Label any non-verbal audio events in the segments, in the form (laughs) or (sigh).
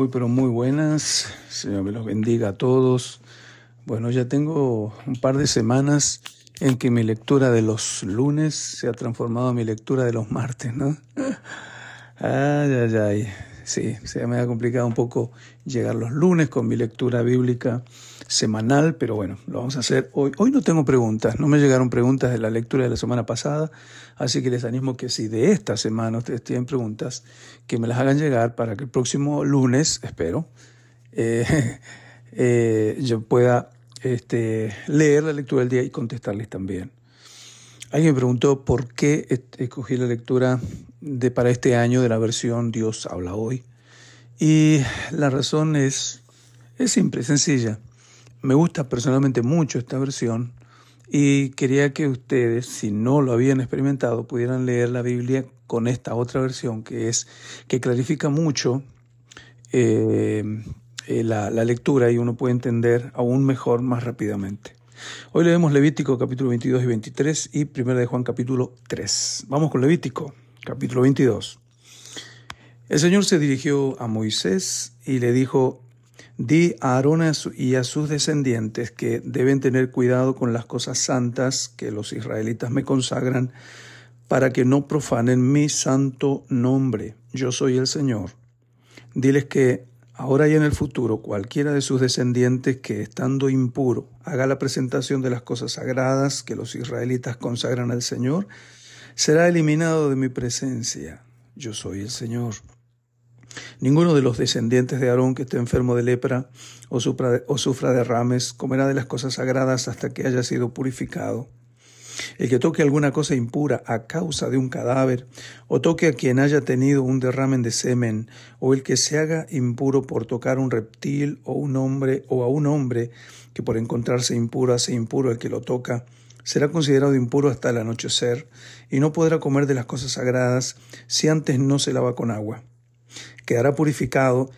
Muy, pero muy buenas. Señor me los bendiga a todos. Bueno, ya tengo un par de semanas en que mi lectura de los lunes se ha transformado en mi lectura de los martes, ¿no? (laughs) Ay, ay, ay. Sí, se me ha complicado un poco llegar los lunes con mi lectura bíblica semanal, pero bueno, lo vamos a hacer hoy. Hoy no tengo preguntas, no me llegaron preguntas de la lectura de la semana pasada, así que les animo que si de esta semana ustedes tienen preguntas, que me las hagan llegar para que el próximo lunes, espero, eh, (laughs) eh, yo pueda este, leer la lectura del día y contestarles también. Alguien me preguntó por qué escogí la lectura de, para este año de la versión Dios habla hoy. Y la razón es, es simple, sencilla. Me gusta personalmente mucho esta versión y quería que ustedes, si no lo habían experimentado, pudieran leer la Biblia con esta otra versión que es que clarifica mucho eh, eh, la, la, lectura y uno puede entender aún mejor más rápidamente. Hoy leemos Levítico capítulo 22 y 23 y 1 de Juan capítulo 3. Vamos con Levítico capítulo 22. El Señor se dirigió a Moisés y le dijo, Di a Aarón y a sus descendientes que deben tener cuidado con las cosas santas que los israelitas me consagran para que no profanen mi santo nombre. Yo soy el Señor. Diles que ahora y en el futuro cualquiera de sus descendientes que estando impuro haga la presentación de las cosas sagradas que los israelitas consagran al Señor, será eliminado de mi presencia. Yo soy el Señor. Ninguno de los descendientes de Aarón que esté enfermo de lepra o sufra, derrames comerá de las cosas sagradas hasta que haya sido purificado. El que toque alguna cosa impura a causa de un cadáver, o toque a quien haya tenido un derramen de semen, o el que se haga impuro por tocar un reptil o un hombre, o a un hombre que por encontrarse impuro hace impuro el que lo toca, será considerado impuro hasta el anochecer, y no podrá comer de las cosas sagradas si antes no se lava con agua quedará purificado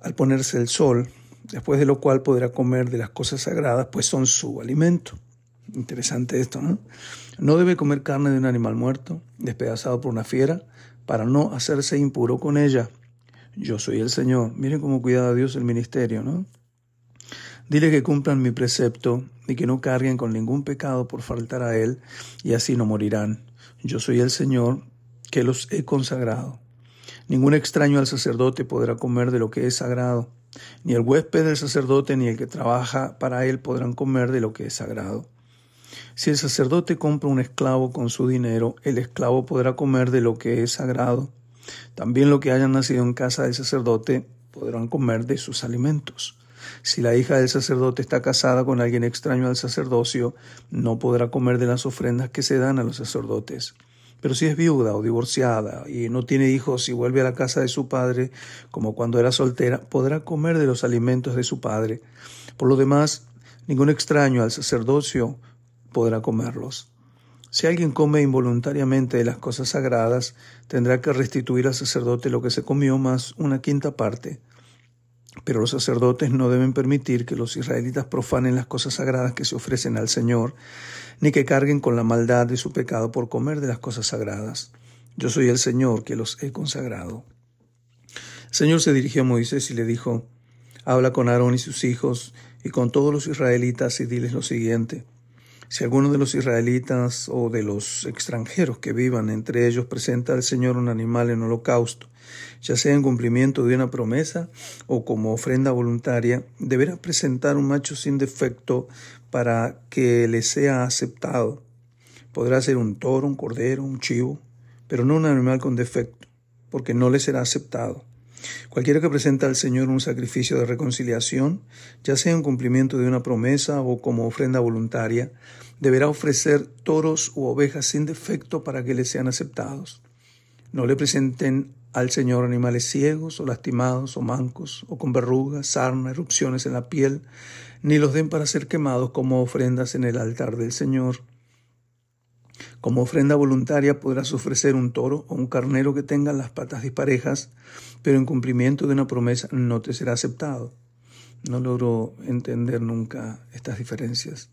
al ponerse el sol, después de lo cual podrá comer de las cosas sagradas, pues son su alimento. Interesante esto, ¿no? No debe comer carne de un animal muerto, despedazado por una fiera, para no hacerse impuro con ella. Yo soy el Señor. Miren cómo cuida a Dios el ministerio, ¿no? Dile que cumplan mi precepto y que no carguen con ningún pecado por faltar a Él, y así no morirán. Yo soy el Señor que los he consagrado. Ningún extraño al sacerdote podrá comer de lo que es sagrado. Ni el huésped del sacerdote ni el que trabaja para él podrán comer de lo que es sagrado. Si el sacerdote compra un esclavo con su dinero, el esclavo podrá comer de lo que es sagrado. También lo que hayan nacido en casa del sacerdote podrán comer de sus alimentos. Si la hija del sacerdote está casada con alguien extraño al sacerdocio, no podrá comer de las ofrendas que se dan a los sacerdotes. Pero si es viuda o divorciada y no tiene hijos y vuelve a la casa de su padre, como cuando era soltera, podrá comer de los alimentos de su padre. Por lo demás, ningún extraño al sacerdocio podrá comerlos. Si alguien come involuntariamente de las cosas sagradas, tendrá que restituir al sacerdote lo que se comió más una quinta parte. Pero los sacerdotes no deben permitir que los israelitas profanen las cosas sagradas que se ofrecen al Señor, ni que carguen con la maldad de su pecado por comer de las cosas sagradas. Yo soy el Señor que los he consagrado. El Señor se dirigió a Moisés y le dijo, Habla con Aarón y sus hijos y con todos los israelitas y diles lo siguiente. Si alguno de los israelitas o de los extranjeros que vivan entre ellos presenta al Señor un animal en holocausto, ya sea en cumplimiento de una promesa o como ofrenda voluntaria, deberá presentar un macho sin defecto para que le sea aceptado. Podrá ser un toro, un cordero, un chivo, pero no un animal con defecto, porque no le será aceptado. Cualquiera que presenta al Señor un sacrificio de reconciliación, ya sea en cumplimiento de una promesa o como ofrenda voluntaria, deberá ofrecer toros u ovejas sin defecto para que le sean aceptados. No le presenten al Señor animales ciegos o lastimados o mancos o con verrugas, sarna, erupciones en la piel, ni los den para ser quemados como ofrendas en el altar del Señor. Como ofrenda voluntaria podrás ofrecer un toro o un carnero que tenga las patas disparejas, pero en cumplimiento de una promesa no te será aceptado. No logro entender nunca estas diferencias.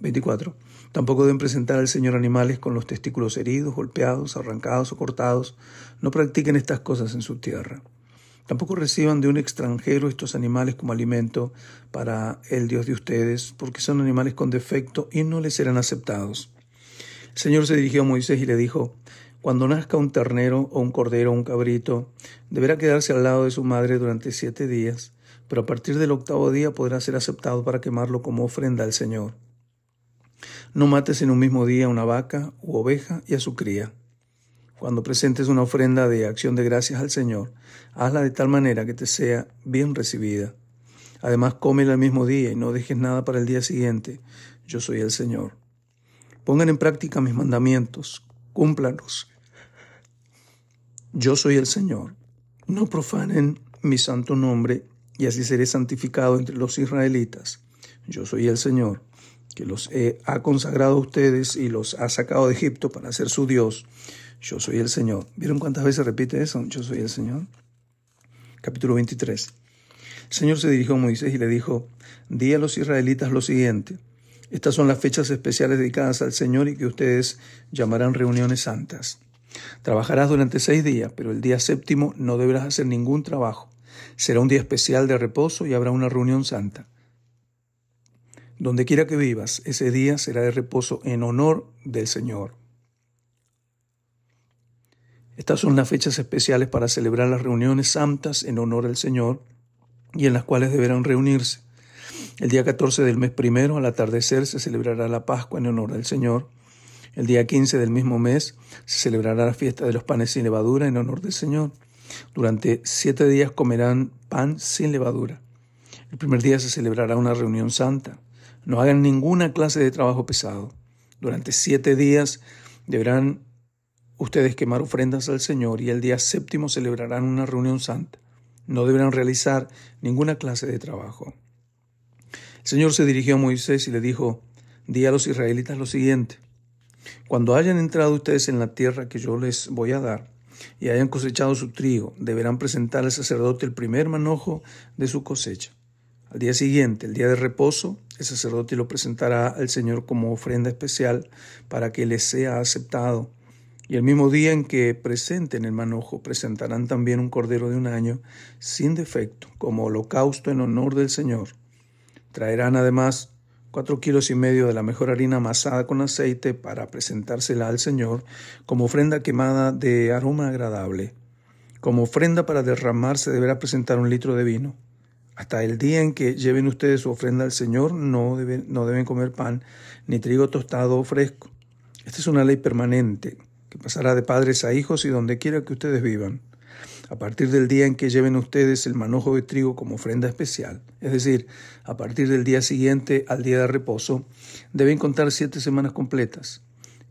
24. Tampoco deben presentar al Señor animales con los testículos heridos, golpeados, arrancados o cortados. No practiquen estas cosas en su tierra. Tampoco reciban de un extranjero estos animales como alimento para el Dios de ustedes, porque son animales con defecto y no les serán aceptados. El Señor se dirigió a Moisés y le dijo, Cuando nazca un ternero o un cordero o un cabrito, deberá quedarse al lado de su madre durante siete días, pero a partir del octavo día podrá ser aceptado para quemarlo como ofrenda al Señor. No mates en un mismo día una vaca u oveja y a su cría. Cuando presentes una ofrenda de acción de gracias al Señor, hazla de tal manera que te sea bien recibida. Además, cómela el mismo día y no dejes nada para el día siguiente. Yo soy el Señor. Pongan en práctica mis mandamientos, cúmplanos. Yo soy el Señor. No profanen mi santo nombre, y así seré santificado entre los israelitas. Yo soy el Señor, que los ha consagrado a ustedes y los ha sacado de Egipto para ser su Dios yo soy el Señor. ¿Vieron cuántas veces repite eso? Yo soy el Señor. Capítulo 23. El Señor se dirigió a Moisés y le dijo, di a los israelitas lo siguiente. Estas son las fechas especiales dedicadas al Señor y que ustedes llamarán reuniones santas. Trabajarás durante seis días, pero el día séptimo no deberás hacer ningún trabajo. Será un día especial de reposo y habrá una reunión santa. Donde quiera que vivas, ese día será de reposo en honor del Señor. Estas son las fechas especiales para celebrar las reuniones santas en honor al Señor y en las cuales deberán reunirse. El día 14 del mes primero, al atardecer, se celebrará la Pascua en honor al Señor. El día 15 del mismo mes se celebrará la fiesta de los panes sin levadura en honor del Señor. Durante siete días comerán pan sin levadura. El primer día se celebrará una reunión santa. No hagan ninguna clase de trabajo pesado. Durante siete días deberán ustedes quemar ofrendas al Señor y el día séptimo celebrarán una reunión santa. No deberán realizar ninguna clase de trabajo. El Señor se dirigió a Moisés y le dijo, di a los israelitas lo siguiente, cuando hayan entrado ustedes en la tierra que yo les voy a dar, y hayan cosechado su trigo, deberán presentar al sacerdote el primer manojo de su cosecha. Al día siguiente, el día de reposo, el sacerdote lo presentará al Señor como ofrenda especial para que les sea aceptado y el mismo día en que presenten el manojo, presentarán también un cordero de un año sin defecto, como holocausto en honor del Señor. Traerán además cuatro kilos y medio de la mejor harina amasada con aceite para presentársela al Señor como ofrenda quemada de aroma agradable. Como ofrenda para derramarse deberá presentar un litro de vino. Hasta el día en que lleven ustedes su ofrenda al Señor no deben, no deben comer pan ni trigo tostado o fresco. Esta es una ley permanente que pasará de padres a hijos y donde quiera que ustedes vivan. A partir del día en que lleven ustedes el manojo de trigo como ofrenda especial, es decir, a partir del día siguiente al día de reposo, deben contar siete semanas completas.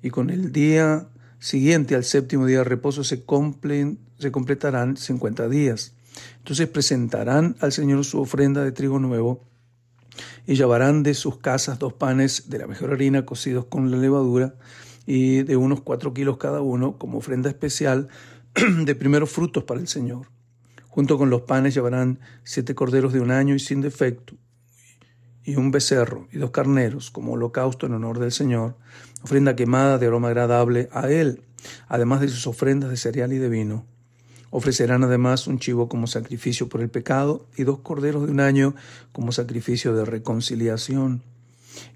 Y con el día siguiente al séptimo día de reposo se, se completarán cincuenta días. Entonces presentarán al Señor su ofrenda de trigo nuevo y llevarán de sus casas dos panes de la mejor harina cocidos con la levadura y de unos cuatro kilos cada uno como ofrenda especial (clears throat) de primeros frutos para el Señor. Junto con los panes llevarán siete corderos de un año y sin defecto, y un becerro y dos carneros como holocausto en honor del Señor, ofrenda quemada de aroma agradable a Él, además de sus ofrendas de cereal y de vino. Ofrecerán además un chivo como sacrificio por el pecado y dos corderos de un año como sacrificio de reconciliación.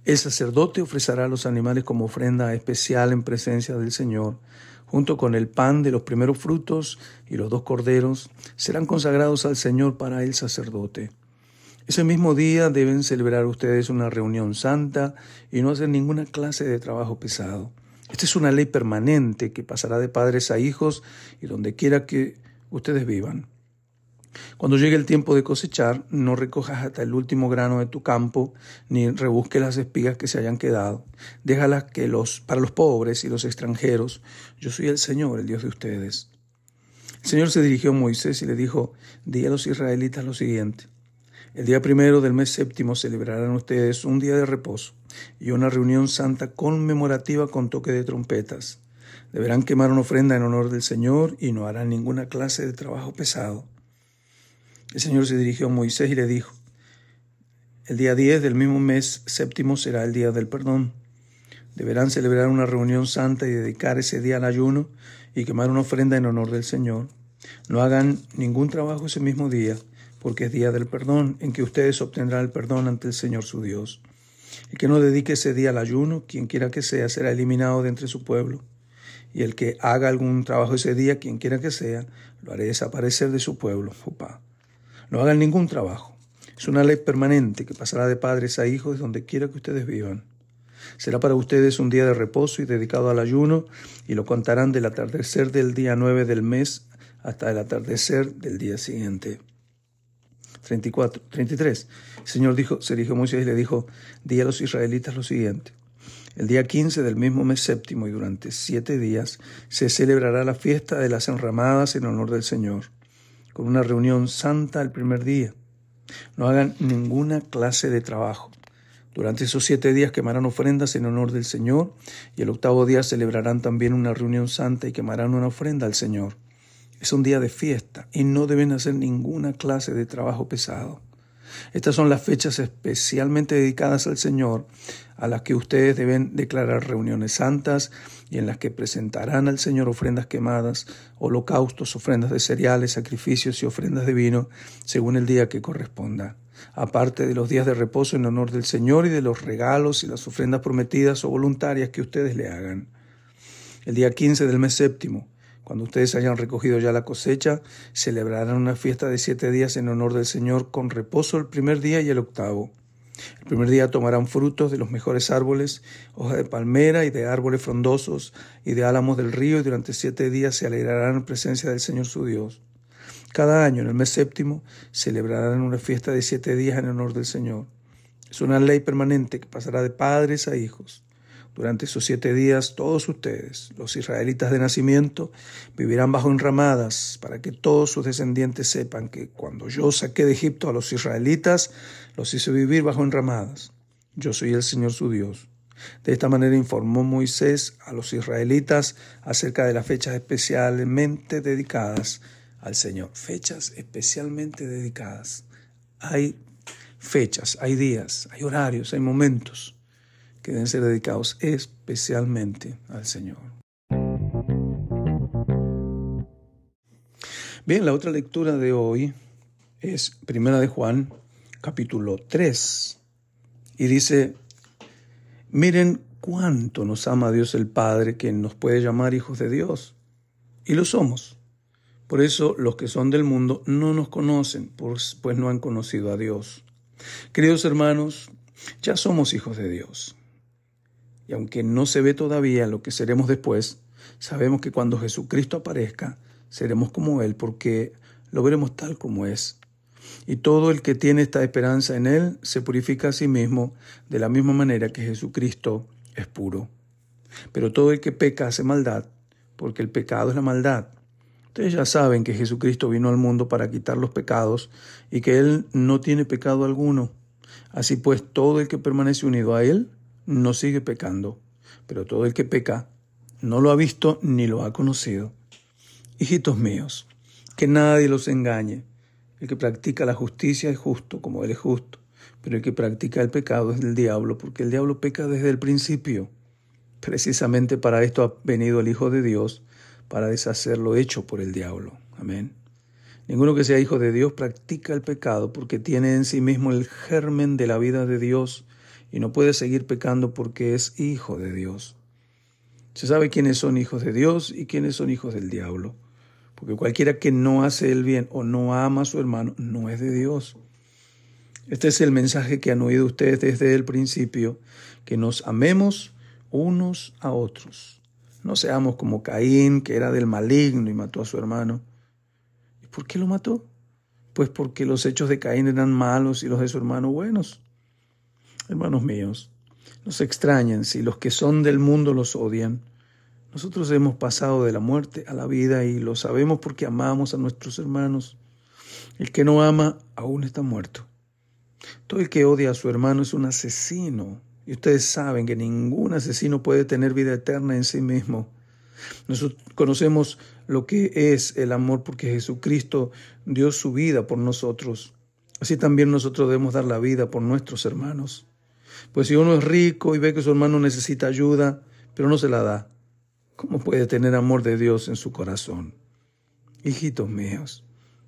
El sacerdote ofrecerá los animales como ofrenda especial en presencia del Señor, junto con el pan de los primeros frutos y los dos corderos, serán consagrados al Señor para el sacerdote. Ese mismo día deben celebrar ustedes una reunión santa y no hacer ninguna clase de trabajo pesado. Esta es una ley permanente que pasará de padres a hijos y donde quiera que ustedes vivan. Cuando llegue el tiempo de cosechar, no recojas hasta el último grano de tu campo, ni rebusques las espigas que se hayan quedado. Déjalas que los, para los pobres y los extranjeros. Yo soy el Señor, el Dios de ustedes. El Señor se dirigió a Moisés y le dijo, di a los israelitas lo siguiente. El día primero del mes séptimo celebrarán ustedes un día de reposo y una reunión santa conmemorativa con toque de trompetas. Deberán quemar una ofrenda en honor del Señor y no harán ninguna clase de trabajo pesado. El Señor se dirigió a Moisés y le dijo, el día 10 del mismo mes séptimo será el día del perdón. Deberán celebrar una reunión santa y dedicar ese día al ayuno y quemar una ofrenda en honor del Señor. No hagan ningún trabajo ese mismo día, porque es día del perdón, en que ustedes obtendrán el perdón ante el Señor su Dios. El que no dedique ese día al ayuno, quien quiera que sea, será eliminado de entre su pueblo. Y el que haga algún trabajo ese día, quien quiera que sea, lo haré desaparecer de su pueblo. No hagan ningún trabajo. Es una ley permanente que pasará de padres a hijos donde quiera que ustedes vivan. Será para ustedes un día de reposo y dedicado al ayuno, y lo contarán del atardecer del día nueve del mes hasta el atardecer del día siguiente. 34, 33. El Señor dijo, se dijo a Moisés y le dijo, di a los israelitas lo siguiente. El día 15 del mismo mes séptimo y durante siete días se celebrará la fiesta de las enramadas en honor del Señor, con una reunión santa el primer día. No hagan ninguna clase de trabajo. Durante esos siete días quemarán ofrendas en honor del Señor y el octavo día celebrarán también una reunión santa y quemarán una ofrenda al Señor. Es un día de fiesta y no deben hacer ninguna clase de trabajo pesado. Estas son las fechas especialmente dedicadas al Señor, a las que ustedes deben declarar reuniones santas y en las que presentarán al Señor ofrendas quemadas, holocaustos, ofrendas de cereales, sacrificios y ofrendas de vino, según el día que corresponda, aparte de los días de reposo en honor del Señor y de los regalos y las ofrendas prometidas o voluntarias que ustedes le hagan. El día 15 del mes séptimo, cuando ustedes hayan recogido ya la cosecha, celebrarán una fiesta de siete días en honor del Señor con reposo el primer día y el octavo. El primer día tomarán frutos de los mejores árboles, hojas de palmera y de árboles frondosos y de álamos del río, y durante siete días se alegrarán en presencia del Señor su Dios. Cada año, en el mes séptimo, celebrarán una fiesta de siete días en honor del Señor. Es una ley permanente que pasará de padres a hijos. Durante esos siete días todos ustedes, los israelitas de nacimiento, vivirán bajo enramadas para que todos sus descendientes sepan que cuando yo saqué de Egipto a los israelitas, los hice vivir bajo enramadas. Yo soy el Señor su Dios. De esta manera informó Moisés a los israelitas acerca de las fechas especialmente dedicadas al Señor. Fechas especialmente dedicadas. Hay fechas, hay días, hay horarios, hay momentos que deben ser dedicados especialmente al Señor. Bien, la otra lectura de hoy es Primera de Juan, capítulo 3, y dice, miren cuánto nos ama Dios el Padre, que nos puede llamar hijos de Dios, y lo somos. Por eso los que son del mundo no nos conocen, pues no han conocido a Dios. Queridos hermanos, ya somos hijos de Dios. Y aunque no se ve todavía lo que seremos después, sabemos que cuando Jesucristo aparezca, seremos como Él, porque lo veremos tal como es. Y todo el que tiene esta esperanza en Él se purifica a sí mismo de la misma manera que Jesucristo es puro. Pero todo el que peca hace maldad, porque el pecado es la maldad. Ustedes ya saben que Jesucristo vino al mundo para quitar los pecados y que Él no tiene pecado alguno. Así pues, todo el que permanece unido a Él no sigue pecando, pero todo el que peca no lo ha visto ni lo ha conocido. Hijitos míos, que nadie los engañe. El que practica la justicia es justo, como Él es justo, pero el que practica el pecado es del diablo, porque el diablo peca desde el principio. Precisamente para esto ha venido el Hijo de Dios, para deshacer lo hecho por el diablo. Amén. Ninguno que sea hijo de Dios practica el pecado porque tiene en sí mismo el germen de la vida de Dios y no puede seguir pecando porque es hijo de Dios. Se sabe quiénes son hijos de Dios y quiénes son hijos del diablo, porque cualquiera que no hace el bien o no ama a su hermano no es de Dios. Este es el mensaje que han oído ustedes desde el principio, que nos amemos unos a otros. No seamos como Caín, que era del maligno y mató a su hermano. ¿Y por qué lo mató? Pues porque los hechos de Caín eran malos y los de su hermano buenos. Hermanos míos, no se extrañen si los que son del mundo los odian. Nosotros hemos pasado de la muerte a la vida y lo sabemos porque amamos a nuestros hermanos. El que no ama aún está muerto. Todo el que odia a su hermano es un asesino. Y ustedes saben que ningún asesino puede tener vida eterna en sí mismo. Nosotros conocemos lo que es el amor porque Jesucristo dio su vida por nosotros. Así también nosotros debemos dar la vida por nuestros hermanos. Pues si uno es rico y ve que su hermano necesita ayuda, pero no se la da, ¿cómo puede tener amor de Dios en su corazón? Hijitos míos,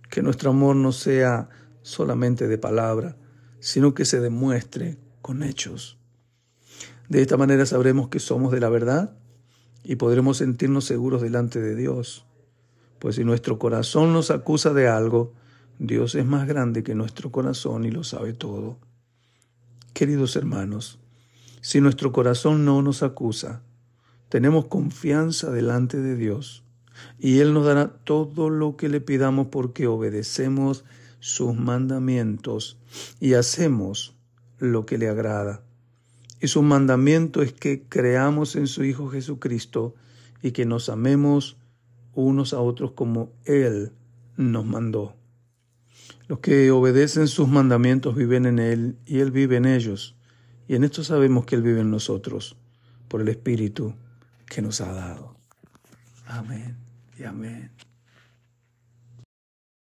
que nuestro amor no sea solamente de palabra, sino que se demuestre con hechos. De esta manera sabremos que somos de la verdad y podremos sentirnos seguros delante de Dios. Pues si nuestro corazón nos acusa de algo, Dios es más grande que nuestro corazón y lo sabe todo. Queridos hermanos, si nuestro corazón no nos acusa, tenemos confianza delante de Dios y Él nos dará todo lo que le pidamos porque obedecemos sus mandamientos y hacemos lo que le agrada. Y su mandamiento es que creamos en su Hijo Jesucristo y que nos amemos unos a otros como Él nos mandó. Los que obedecen sus mandamientos viven en Él y Él vive en ellos. Y en esto sabemos que Él vive en nosotros, por el Espíritu que nos ha dado. Amén y amén.